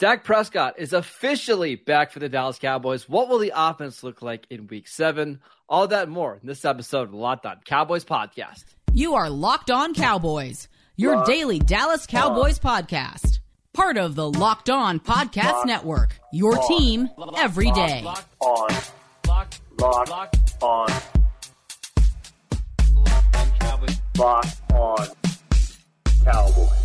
Dak Prescott is officially back for the Dallas Cowboys. What will the offense look like in week seven? All that and more in this episode of the Locked On Cowboys podcast. You are Locked On Cowboys, your Locked daily Dallas Cowboys on. podcast. Part of the Locked On Podcast Locked Network, your on. team every day. Locked on. Locked, Locked, Locked on. Locked on Cowboys. Locked on Cowboys.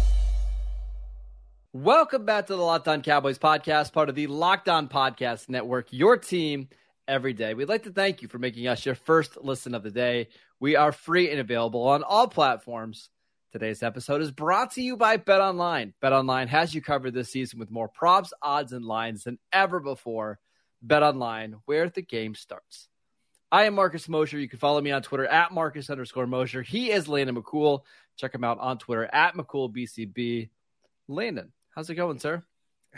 Welcome back to the Locked On Cowboys podcast, part of the Locked On Podcast Network, your team every day. We'd like to thank you for making us your first listen of the day. We are free and available on all platforms. Today's episode is brought to you by Bet Online. Bet Online has you covered this season with more props, odds, and lines than ever before. Bet Online, where the game starts. I am Marcus Mosher. You can follow me on Twitter at Marcus underscore Mosher. He is Landon McCool. Check him out on Twitter at McCoolBCB. Landon, How's it going, sir?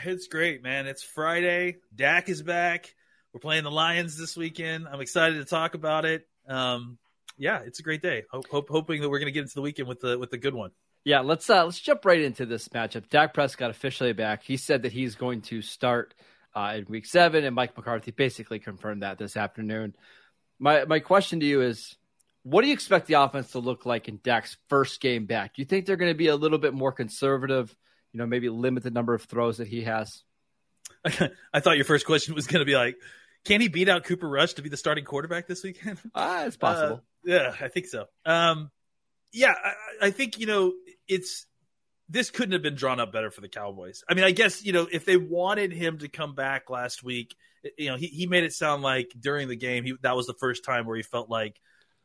It's great, man. It's Friday. Dak is back. We're playing the Lions this weekend. I'm excited to talk about it. Um, yeah, it's a great day. Hope, hope, hoping that we're going to get into the weekend with the with the good one. Yeah, let's uh, let's jump right into this matchup. Dak Prescott officially back. He said that he's going to start uh, in Week Seven, and Mike McCarthy basically confirmed that this afternoon. My my question to you is, what do you expect the offense to look like in Dak's first game back? Do you think they're going to be a little bit more conservative? You know, maybe limit the number of throws that he has? I thought your first question was going to be like, can he beat out Cooper Rush to be the starting quarterback this weekend? Ah, it's possible. Uh, yeah, I think so. Um, yeah, I, I, think you know it's this couldn't have been drawn up better for the Cowboys. I mean, I guess you know if they wanted him to come back last week, you know, he, he made it sound like during the game he that was the first time where he felt like,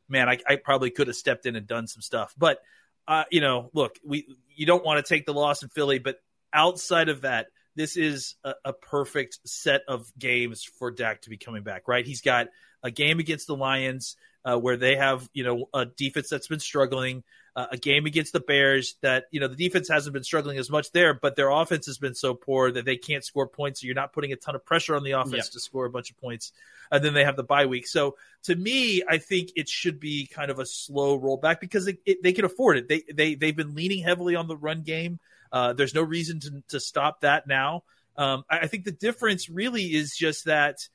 man, I, I probably could have stepped in and done some stuff, but uh, you know, look, we you don't want to take the loss in Philly, but outside of that, this is a, a, perfect set of games for Dak to be coming back. Right? He's got a game against the Lions uh, where they have you know a defense that's been struggling uh, a game against the Bears that you know the defense hasn't been struggling as much there, but their offense has been so poor that they can't score points. So you're not putting a ton of pressure on the offense to score a bunch of points. And then they have the bye week. So to me, I think it should be kind of a slow rollback because it, it, they can afford it. They they they've been leaning heavily on the run game. Uh, there's no reason to to stop that now. Um, I, I think the difference really is just that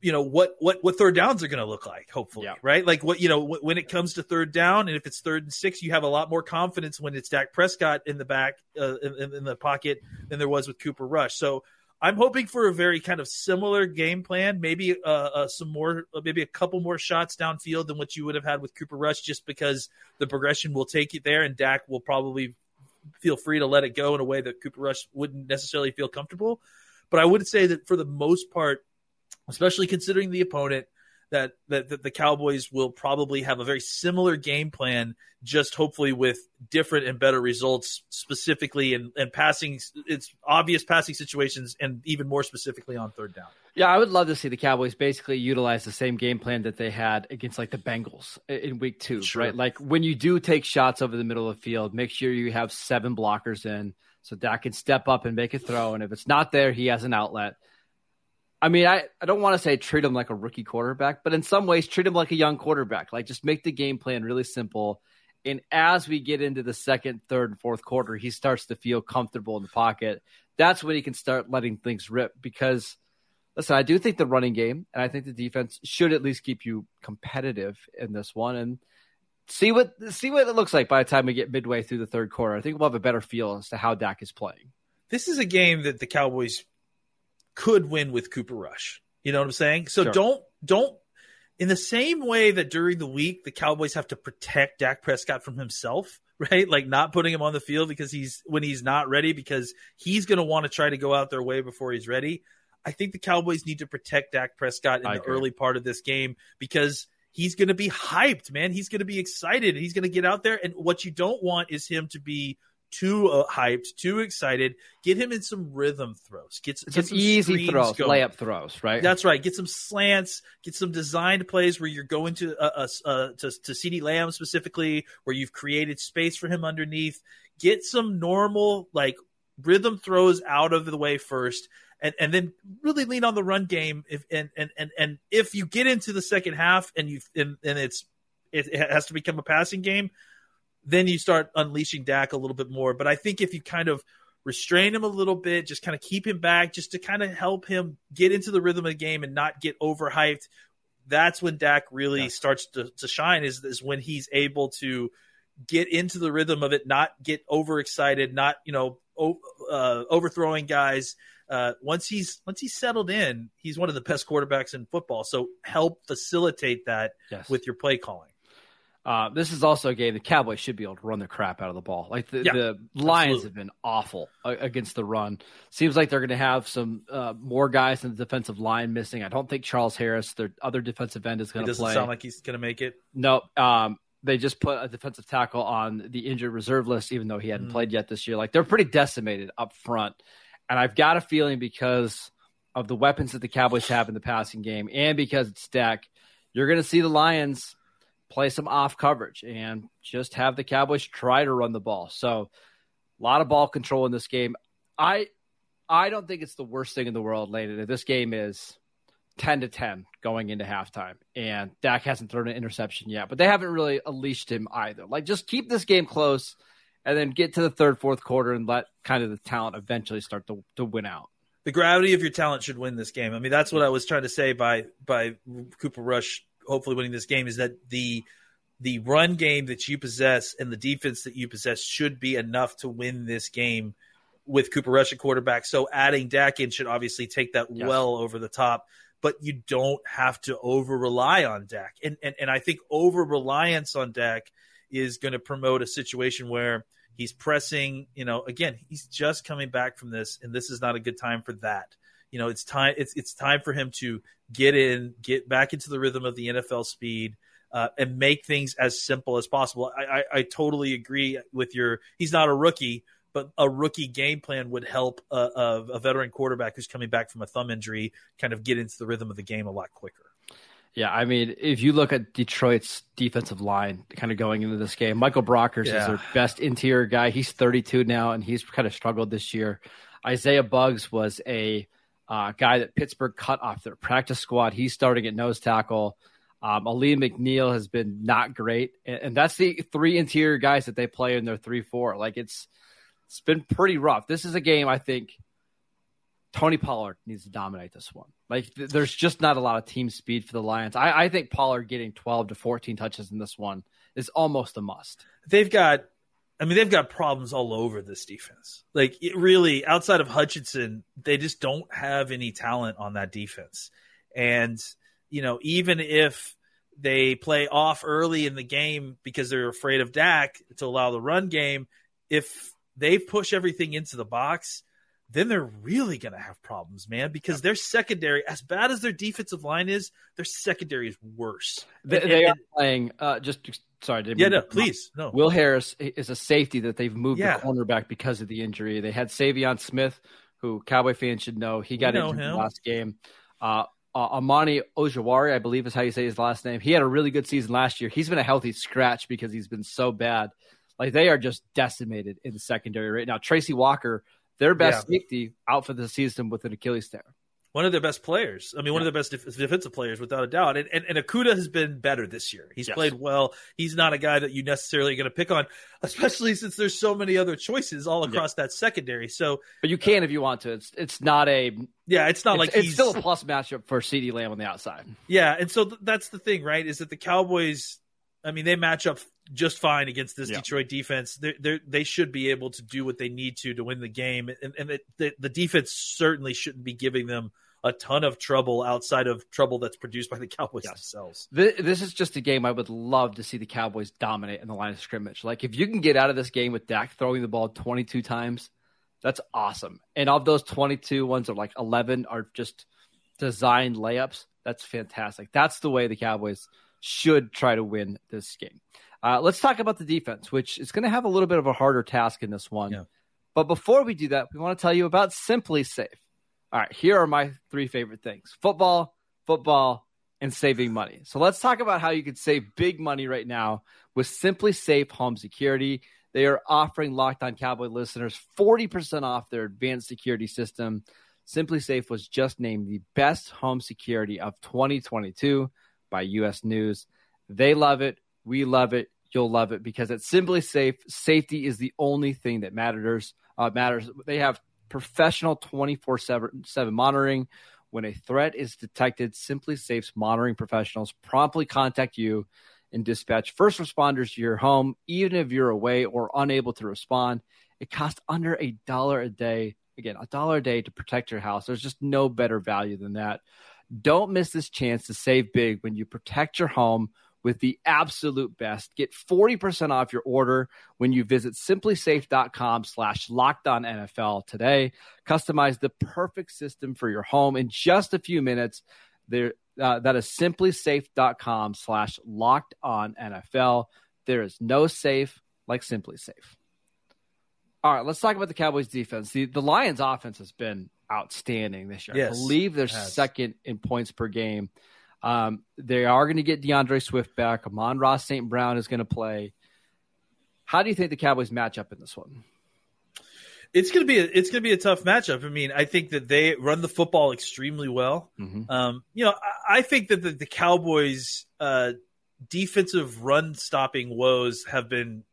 you know what what what third downs are going to look like hopefully yeah. right? Like what you know w- when it comes to third down and if it's third and six you have a lot more confidence when it's Dak Prescott in the back uh, in, in, the pocket than there was with Cooper Rush. So I'm hoping for a very kind of similar game plan maybe uh, uh, some more uh, maybe a couple more shots downfield than what you would have had with Cooper Rush just because the progression will take you there and Dak will probably feel free to let it go in a way that Cooper Rush wouldn't necessarily feel comfortable. But I would say that for the most part especially considering the opponent that, that, that the Cowboys will probably have a very similar game plan, just hopefully with different and better results, specifically in, in passing, it's obvious passing situations, and even more specifically on third down. Yeah, I would love to see the Cowboys basically utilize the same game plan that they had against like the Bengals in week two, sure. right? Like when you do take shots over the middle of the field, make sure you have seven blockers in so Dak can step up and make a throw. And if it's not there, he has an outlet. I mean, I, I don't want to say treat him like a rookie quarterback, but in some ways, treat him like a young quarterback. Like, just make the game plan really simple. And as we get into the second, third, and fourth quarter, he starts to feel comfortable in the pocket. That's when he can start letting things rip. Because, listen, I do think the running game and I think the defense should at least keep you competitive in this one. And see what see what it looks like by the time we get midway through the third quarter. I think we'll have a better feel as to how Dak is playing. This is a game that the Cowboys could win with Cooper Rush. You know what I'm saying? So sure. don't don't in the same way that during the week the Cowboys have to protect Dak Prescott from himself, right? Like not putting him on the field because he's when he's not ready because he's going to want to try to go out their way before he's ready. I think the Cowboys need to protect Dak Prescott in I the agree. early part of this game because he's going to be hyped, man. He's going to be excited. He's going to get out there and what you don't want is him to be too uh, hyped, too excited. Get him in some rhythm throws. Get, get some easy throws, going. layup throws, right? That's right. Get some slants. Get some designed plays where you're going to uh, uh, uh to to CeeDee Lamb specifically, where you've created space for him underneath. Get some normal like rhythm throws out of the way first. And, and then really lean on the run game. If and, and, and, and if you get into the second half and you and, and it's it, it has to become a passing game, then you start unleashing Dak a little bit more. But I think if you kind of restrain him a little bit, just kind of keep him back, just to kind of help him get into the rhythm of the game and not get overhyped. That's when Dak really yeah. starts to, to shine. Is is when he's able to get into the rhythm of it, not get overexcited, not you know o- uh, overthrowing guys. Uh, once he's once he's settled in, he's one of the best quarterbacks in football. So help facilitate that yes. with your play calling. Uh, this is also a game the Cowboys should be able to run the crap out of the ball. Like the, yeah, the Lions absolutely. have been awful against the run. Seems like they're going to have some uh, more guys in the defensive line missing. I don't think Charles Harris, their other defensive end, is going to play. Doesn't sound like he's going to make it. No. Um, they just put a defensive tackle on the injured reserve list, even though he hadn't mm. played yet this year. Like they're pretty decimated up front, and I've got a feeling because of the weapons that the Cowboys have in the passing game, and because it's Dak, you're going to see the Lions play some off coverage and just have the Cowboys try to run the ball. So a lot of ball control in this game. I I don't think it's the worst thing in the world, Landon. This game is ten to ten going into halftime, and Dak hasn't thrown an interception yet, but they haven't really unleashed him either. Like just keep this game close and then get to the third, fourth quarter and let kind of the talent eventually start to, to win out. The gravity of your talent should win this game. I mean, that's what I was trying to say by by Cooper Rush hopefully winning this game is that the the run game that you possess and the defense that you possess should be enough to win this game with Cooper Rush at quarterback. So adding Dak in should obviously take that yes. well over the top, but you don't have to over rely on Dak. And, and and I think over reliance on Dak is going to promote a situation where he's pressing, you know, again, he's just coming back from this and this is not a good time for that. You know, it's time it's it's time for him to get in, get back into the rhythm of the NFL speed, uh, and make things as simple as possible. I, I, I, totally agree with your. He's not a rookie, but a rookie game plan would help a, a, a, veteran quarterback who's coming back from a thumb injury kind of get into the rhythm of the game a lot quicker. Yeah, I mean, if you look at Detroit's defensive line kind of going into this game, Michael Brockers yeah. is their best interior guy. He's 32 now, and he's kind of struggled this year. Isaiah Buggs was a uh, guy that Pittsburgh cut off their practice squad. He's starting at nose tackle. Um, Alim McNeill has been not great, and, and, that's the three interior guys that they play in their three four. Like it's it's been pretty rough. This is a game I think Tony Pollard needs to dominate this one. Like th- there's just not a lot of team speed for the Lions. I, I think Pollard getting 12 to 14 touches in this one is almost a must. They've got I mean, they've got problems all over this defense. Like, really, outside of Hutchinson, they just don't have any talent on that defense. And, you know, even if they play off early in the game because they're afraid of Dak to allow the run game, if they push everything into the box, then they're really going to have problems, man, because their secondary, as bad as their defensive line is, their secondary is worse. They, and, they and, are playing, uh, just sorry. Did you Yeah, no, please. No. Will Harris is a safety that they've moved yeah. the cornerback because of the injury. They had Saivion Smith, who Cowboy fans should know. He got injured in the last game. Uh, uh, Amani Ojawari, I believe is how you say his last name. He had a really good season last year. He's been a healthy scratch because he's been so bad. Like they are just decimated in the secondary right now. Tracy Walker their best yeah. safety out for the season with an Achilles tear. One of their best players. I mean, yeah. one of their best def- defensive players, without a doubt. And, and, and Okudah has been better this year. He's yes. played well. He's not a guy that you necessarily are going to pick on, especially since there's so many other choices all across yeah. that secondary. So, but you can if you want to. It's it's not a yeah. It's not it's, like it's still a plus matchup for CeeDee Lamb on the outside. Yeah, and so th- that's the thing, right? Is that the Cowboys I mean, they match up just fine against this yeah. Detroit defense. They're, they're, they should be able to do what they need to to win the game, and, and it, the, the defense certainly shouldn't be giving them a ton of trouble outside of trouble that's produced by the Cowboys yes. themselves. This is just a game I would love to see the Cowboys dominate in the line of scrimmage. Like if you can get out of this game with Dak throwing the ball 22 times, that's awesome. And of those 22 ones are like 11 are just designed layups. That's fantastic. That's the way the Cowboys – should try to win this game. Uh, let's talk about the defense, which is going to have a little bit of a harder task in this one. Yeah. But before we do that, we want to tell you about SimpliSafe. All right, here are my three favorite things football, football, and saving money. So let's talk about how you could save big money right now with SimpliSafe Home Security. They are offering Locked On Cowboy listeners 40% off their advanced security system. SimpliSafe was just named the best home security of 2022 by US News. They love it. We love it. You'll love it because it's SimpliSafe, Safety is the only thing that matters. uh, matters. They have professional 24 7 monitoring. When a threat is detected, SimpliSafe's monitoring professionals promptly contact you and dispatch first responders to your home, even if you're away or unable to respond. It costs under a dollar a day. Again, a dollar a day to protect your house. There's just no better value than that. Don't miss this chance to save big when you protect your home with the absolute best. Get 40% off your order when you visit simplisafe.com slash NFL today. Customize the perfect system for your home in just a few minutes. There, uh, that is simplisafe.com slash locked on NFL. There is no safe like SimpliSafe. All right, let's talk about the Cowboys defense. The, the Lions offense has been outstanding this year. Yes, I believe they're second in points per game. Um, they are going to get DeAndre Swift back. Amon-Ra St. Brown is going to play. How do you think the Cowboys match up in this one? It's gonna be a, it's gonna be a tough matchup. I mean, I think that they run the football extremely well. Mm-hmm. Um, you know, I, I, think that the, the Cowboys' uh, defensive run stopping woes have been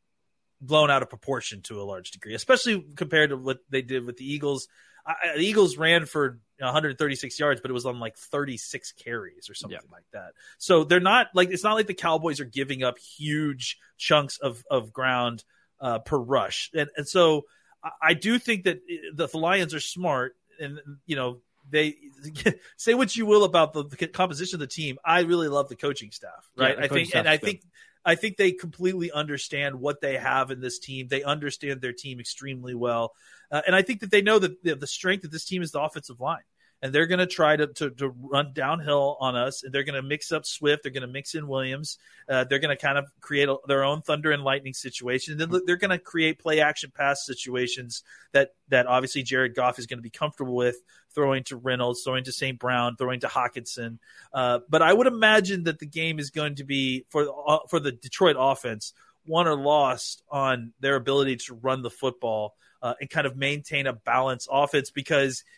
blown out of proportion to a large degree, especially compared to what they did with the Eagles. I, the Eagles ran for 136 yards, but it was on like 36 carries or something yeah. like that. So they're not like it's not like the Cowboys are giving up huge chunks of of ground uh, per rush, and and so I, I do think that the, the Lions are smart, and you know they say what you will about the, the, composition of the team. I really love the coaching staff, right? Yeah, I think, and I think I think they completely understand what they have in this team. They understand their team extremely well. Uh, and I think that they know that the, the strength of this team is the offensive line and they're going to try to, to, run downhill on us. And they're going to mix up Swift. They're going to mix in Williams. Uh, they're going to kind of create a, their own thunder and lightning situation. And then they're going to create play action pass situations that that obviously Jared Goff is going to be comfortable with throwing to Reynolds, throwing to St. Brown, throwing to Hockenson. Uh, but I would imagine that the game is going to be for uh, for the Detroit offense won or lost on their ability to run the football uh, and kind of maintain a balanced offense because –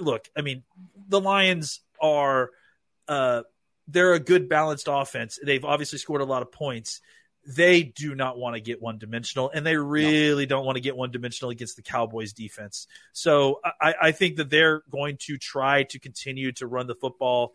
look, I mean, the Lions are uh, they're a good balanced offense. They've obviously scored a lot of points. They do not want to get one dimensional, and they really no. don't want to get one dimensional against the Cowboys defense. So I, I think that they're going to try to continue to run the football,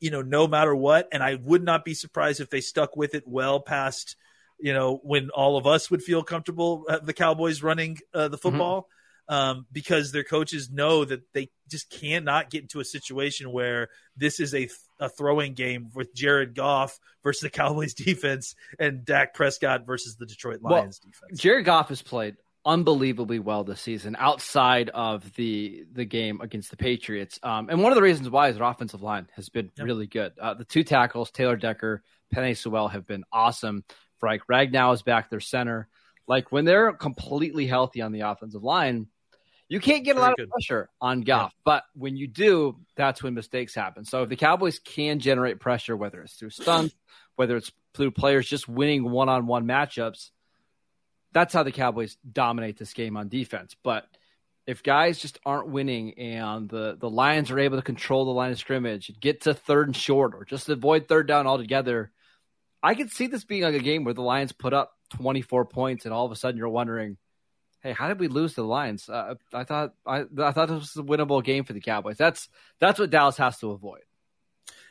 you know, no matter what. And I would not be surprised if they stuck with it well past, you know, when all of us would feel comfortable uh, the Cowboys running uh, the mm-hmm. football. Mm-hmm um, because their coaches know that they just cannot get into a situation where this is a, a throwing game with Jared Goff versus the Cowboys defense and Dak Prescott versus the Detroit Lions well, defense. Jared Goff has played unbelievably well this season outside of the the game against the Patriots. Um, and one of the reasons why is their offensive line has been yep. really good. Uh, the two tackles, Taylor Decker, Penei Sewell, have been awesome. Frank Ragnow is back, their center. Like when they're completely healthy on the offensive line, you can't get a lot of pressure on Goff, yeah. but when you do, that's when mistakes happen. So if the Cowboys can generate pressure, whether it's through stunts, whether it's through players just winning one-on-one matchups, that's how the Cowboys dominate this game on defense. But if guys just aren't winning and the, the Lions are able to control the line of scrimmage, get to third and short, or just avoid third down altogether, I could see this being like a game where the Lions put up 24 points and all of a sudden you're wondering – hey, how did we lose the Lions? Uh, I thought I, I thought this was a winnable game for the Cowboys. That's that's what Dallas has to avoid.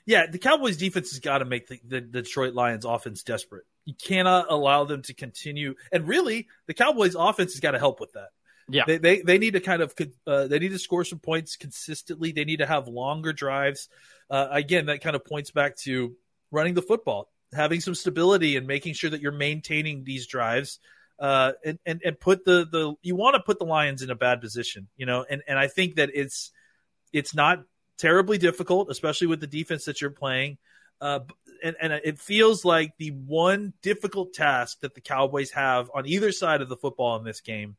Yeah, the Cowboys defense has got to make the, the, Detroit Lions offense desperate. You cannot allow them to continue. And really, the Cowboys offense has got to help with that. Yeah, they, they, they need to kind of uh, they need to score some points consistently. They need to have longer drives. Uh, again, that kind of points back to running the football, having some stability, and making sure that you're maintaining these drives uh, and, and and put the the you want to put the Lions in a bad position, you know, and and I think that it's it's not terribly difficult, especially with the defense that you're playing. Uh, and, and it feels like the one difficult task that the Cowboys have on either side of the football in this game.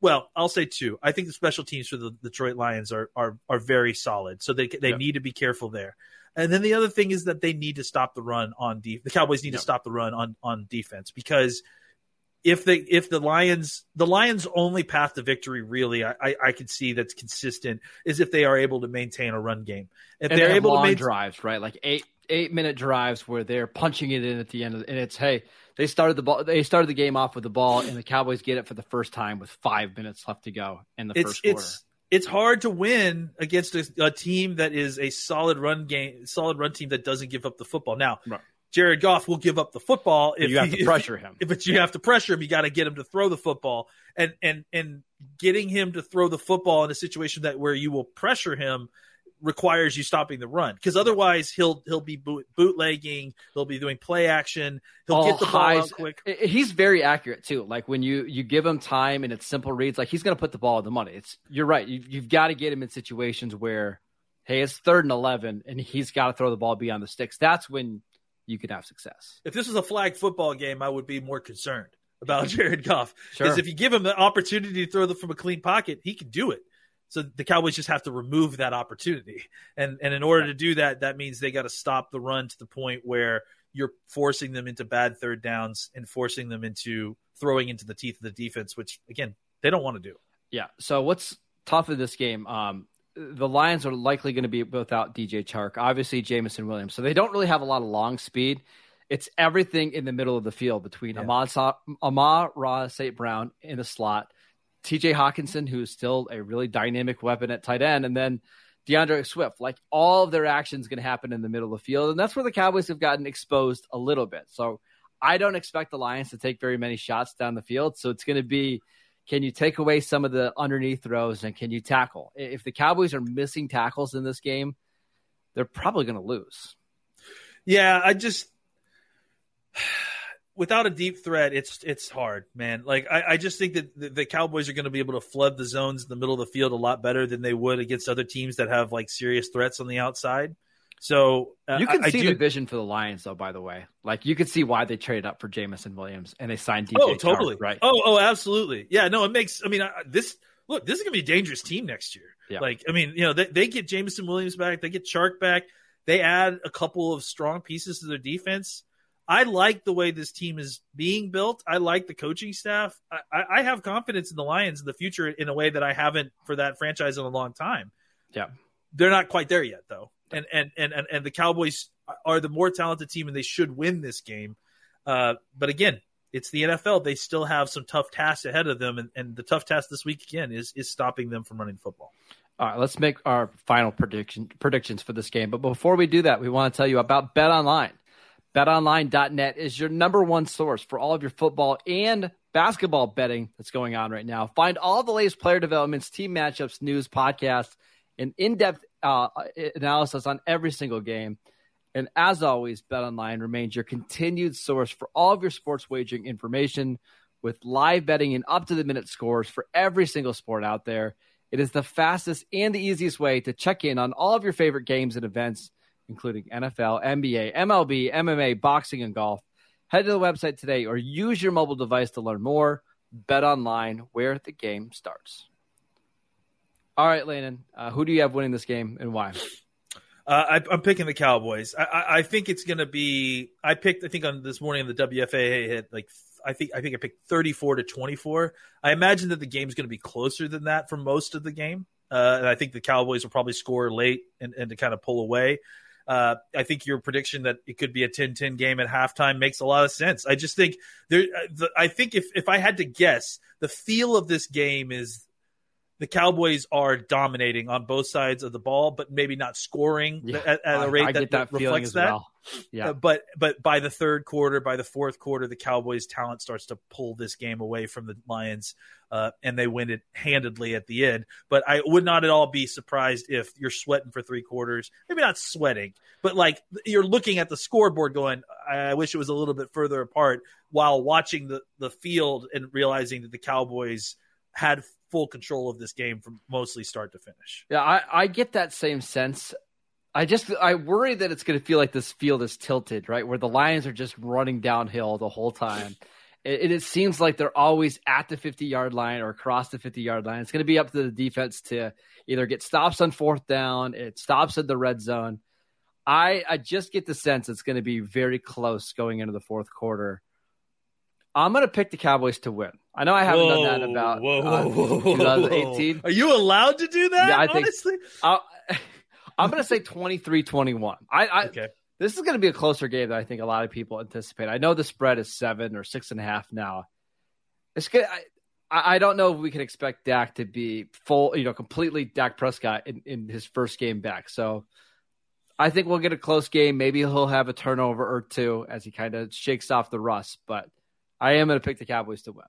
Well, I'll say two. I think the special teams for the Detroit Lions are are are very solid, so they they yep. need to be careful there. And then the other thing is that they need to stop the run on de- the Cowboys need yep. to stop the run on on defense because if they if the Lions the Lions only path to victory really I, I, I can see that's consistent is if they are able to maintain a run game. If and they're they able long to drives, right? Like eight eight minute drives where they're punching it in at the end of, and it's hey, they started the ball. They started the game off with the ball, and the Cowboys get it for the first time with five minutes left to go in the it's, first quarter. It's, it's hard to win against a, a, team that is a solid run game, solid run team that doesn't give up the football. Now, right. Jared Goff will give up the football if you have to pressure him. If, but you have to pressure him. You got to get him to throw the football, and and and getting him to throw the football in a situation that where you will pressure him requires you stopping the run. Because otherwise he'll he'll be boot, bootlegging he'll be doing play action he'll All get the ball out quick. He's very accurate too. Like when you you give him time and it's simple reads like he's going to put the ball in the money. It's you're right. You, you've got to get him in situations where hey it's third and 11 and he's got to throw the ball beyond the sticks. That's when you can have success if this was a flag football game i would be more concerned about jared goff because sure. if you give him the opportunity to throw the, from a clean pocket he can do it so the Cowboys just have to remove that opportunity. And and in order to do that, that means they got to stop the run to the point where you're forcing them into bad third downs and forcing them into throwing into the teeth of the defense, which again, they don't want to do. Yeah. So what's tough in this game? Um, the Lions are likely going to be without DJ Chark, obviously Jameson Williams. So they don't really have a lot of long speed. It's everything in the middle of the field between yeah. Ahmad, Amon-Ra St. Brown in the slot, TJ Hockenson, who's still a really dynamic weapon at tight end, and then DeAndre Swift. Like all of their actions going to happen in the middle of the field, and that's where the Cowboys have gotten exposed a little bit. So I don't expect the Lions to take very many shots down the field. So it's going to be can you take away some of the underneath throws and can you tackle? If the Cowboys are missing tackles in this game, they're probably going to lose. Yeah, I just without a deep threat, it's it's hard, man. Like I, I just think that the, the Cowboys are going to be able to flood the zones in the middle of the field a lot better than they would against other teams that have like serious threats on the outside. So uh, you can I, see I do... the vision for the Lions, though. By the way, like you can see why they traded up for Jameson Williams and they signed DJ. Oh, totally. Right. Oh, oh, absolutely. Yeah. No, it makes. I mean, I, this look. This is gonna be a dangerous team next year. Yeah. Like, I mean, you know, they, they get Jameson Williams back. They get Chark back. They add a couple of strong pieces to their defense. I like the way this team is being built. I like the coaching staff. I, I, have confidence in the Lions in the future in a way that I haven't for that franchise in a long time. Yeah, they're not quite there yet though, and and and and, the Cowboys are the more talented team and they should win this game. Uh, but again, it's the NFL. They still have some tough tasks ahead of them, and, and the tough task this week again is is stopping them from running football. All right, let's make our final prediction predictions for this game. But before we do that, we want to tell you about Bet Online. BetOnline.net is your number one source for all of your football and basketball betting that's going on right now. Find all the latest player developments, team matchups, news, podcasts, and in-depth uh, analysis on every single game. And as always, BetOnline remains your continued source for all of your sports wagering information with live betting and up-to-the-minute scores for every single sport out there. It is the fastest and the easiest way to check in on all of your favorite games and events – including NFL, NBA, MLB, MMA, boxing, and golf. Head to the website today or use your mobile device to learn more. Bet online where the game starts. All right, Landon, uh, who do you have winning this game and why? Uh, I, am picking the Cowboys. I, I, I think it's going to be. I picked. I think on this morning the WFAA hit like I think I think I picked 34 to 24. I imagine that the game's going to be closer than that for most of the game. Uh, and I think the Cowboys will probably score late and, and to kind of pull away. Uh, I think your prediction that it could be a 10-10 game at halftime makes a lot of sense. I just think there. Uh, the, I think if if I had to guess, the feel of this game is the Cowboys are dominating on both sides of the ball, but maybe not scoring yeah, at, at, a rate I, I that, that, reflects that. Well. Yeah, uh, but but by the third quarter, by the fourth quarter, the Cowboys' talent starts to pull this game away from the Lions, uh, and they win it handedly at the end. But I would not at all be surprised if you're sweating for three quarters, maybe not sweating, but like you're looking at the scoreboard, going, "I wish it was a little bit further apart," while watching the the field and realizing that the Cowboys had full control of this game from mostly start to finish. Yeah, I, I get that same sense. I just I worry that it's going to feel like this field is tilted, right? Where the Lions are just running downhill the whole time. It, it seems like they're always at the 50 yard line or across the 50 yard line. It's going to be up to the defense to either get stops on fourth down, it stops at the red zone. I I just get the sense it's going to be very close going into the fourth quarter. I'm going to pick the Cowboys to win. I know I haven't whoa, done that about whoa, uh, whoa, 2018. Are you allowed to do that? Yeah, I honestly? think. i am going to say 23 21. I, I, okay. this is going to be a closer game than I think a lot of people anticipate. I know the spread is seven or six and a half now. It's good. I, I don't know if we can expect Dak to be full, you know, completely Dak Prescott in, in his first game back. So I think we'll get a close game. Maybe he'll have a turnover or two as he kind of shakes off the rust. But I am going to pick the Cowboys to win.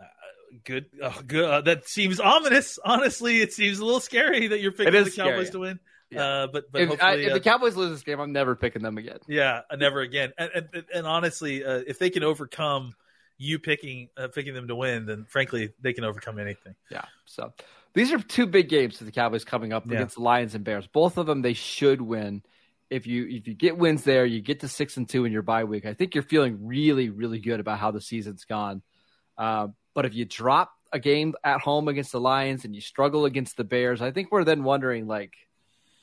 Uh, good, oh, good. Uh, that seems ominous. Honestly, it seems a little scary that you're picking the Cowboys scary. to win. Yeah. Uh, but but if, I, if uh, the Cowboys lose this game, I'm never picking them again. Yeah, never again. And and, and honestly, uh, if they can overcome you picking uh, picking them to win, then frankly, they can overcome anything. Yeah. So these are two big games for the Cowboys coming up yeah. against the Lions and Bears. Both of them they should win. If you if you get wins there, you get to six and two in your bye week. I think you're feeling really really good about how the season's gone. Uh, but if you drop a game at home against the Lions and you struggle against the Bears, I think we're then wondering like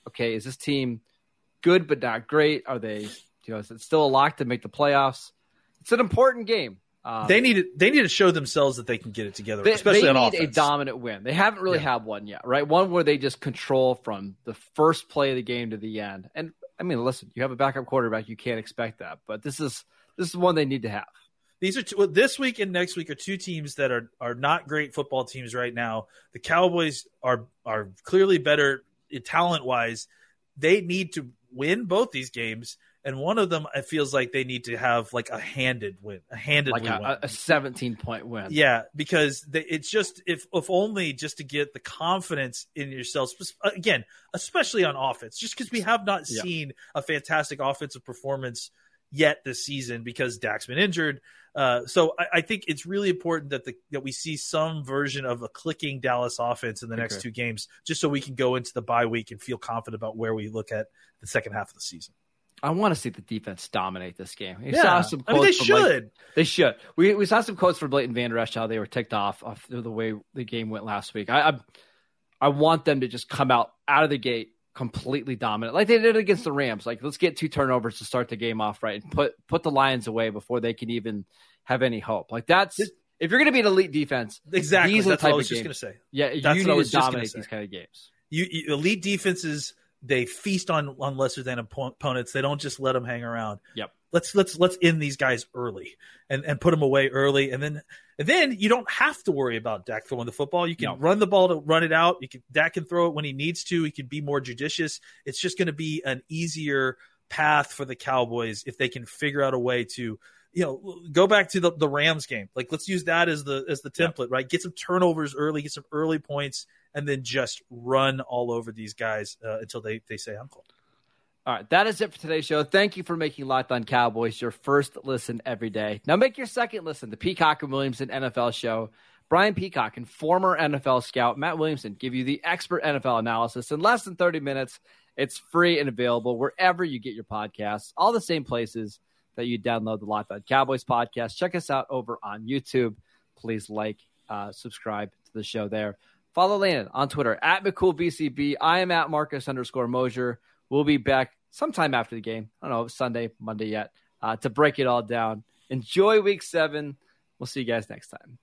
okay, is this team good but not great? Are they, you know, is it still a lock to make the playoffs? It's an important game. Um, they need to, they need to show themselves that they can get it together, they, especially they on need offense. a dominant win. They haven't really yeah. had one yet, right? One where they just control from the first play of the game to the end. And I mean, listen, you have a backup quarterback, you can't expect that, but this is this is one they need to have. These are two, this week and next week are two teams that are are not great football teams right now. The Cowboys are are clearly better talent wise, they need to win both these games. And one of them, it feels like they need to have like a handed win, a handed like a, win. a 17 point win. Yeah, because they, it's just if if only just to get the confidence in yourself. Again, especially on offense, just because we have not yeah. seen a fantastic offensive performance yet this season because Dak's been injured. Uh, so I, I, think it's really important that the that we see some version of a clicking Dallas offense in the next okay. two games, just so we can go into the bye week and feel confident about where we look at the second half of the season. I want to see the defense dominate this game. We yeah. saw some I mean, they should. Like, they should. We we saw some quotes from Leighton Vander Esch how they were ticked off of the way the game went last week. I, I I want them to just come out out of the gate completely dominant, like they did against the Rams. Like, let's get two turnovers to start the game off right and put put the Lions away before they can even have any hope. Like that's if you're going to be an elite defense, exactly. These are that's the type what I was just going to say. Yeah, that's you need to dominate these kind of games. You, you, elite defenses they feast on on lesser than opponents. They don't just let them hang around. Yep. Let's let's let's end these guys early and and put them away early, and then and then you don't have to worry about Dak throwing the football. You can no. run the ball to run it out. You can Dak can throw it when he needs to. He can be more judicious. It's just going to be an easier path for the Cowboys if they can figure out a way to you know go back to the, the Rams game. Like let's use that as the as the template, right? Get some turnovers early, get some early points, and then just run all over these guys uh, until they they say uncle. All right, that is it for today's show. Thank you for making Locked On Cowboys your first listen every day. Now make your second listen, the Peacock and Williamson NFL show. Brian Peacock and former NFL scout Matt Williamson give you the expert NFL analysis in less than 30 minutes. It's free and available wherever you get your podcasts, all the same places that you download the Locked On Cowboys podcast. Check us out over on YouTube. Please like, uh, subscribe to the show there. Follow Landon on Twitter at McCoolBCB. I am at Marcus underscore Mosher. We'll be back sometime after the game. I don't know, Sunday, Monday yet, uh, to break it all down. Enjoy week seven. We'll see you guys next time.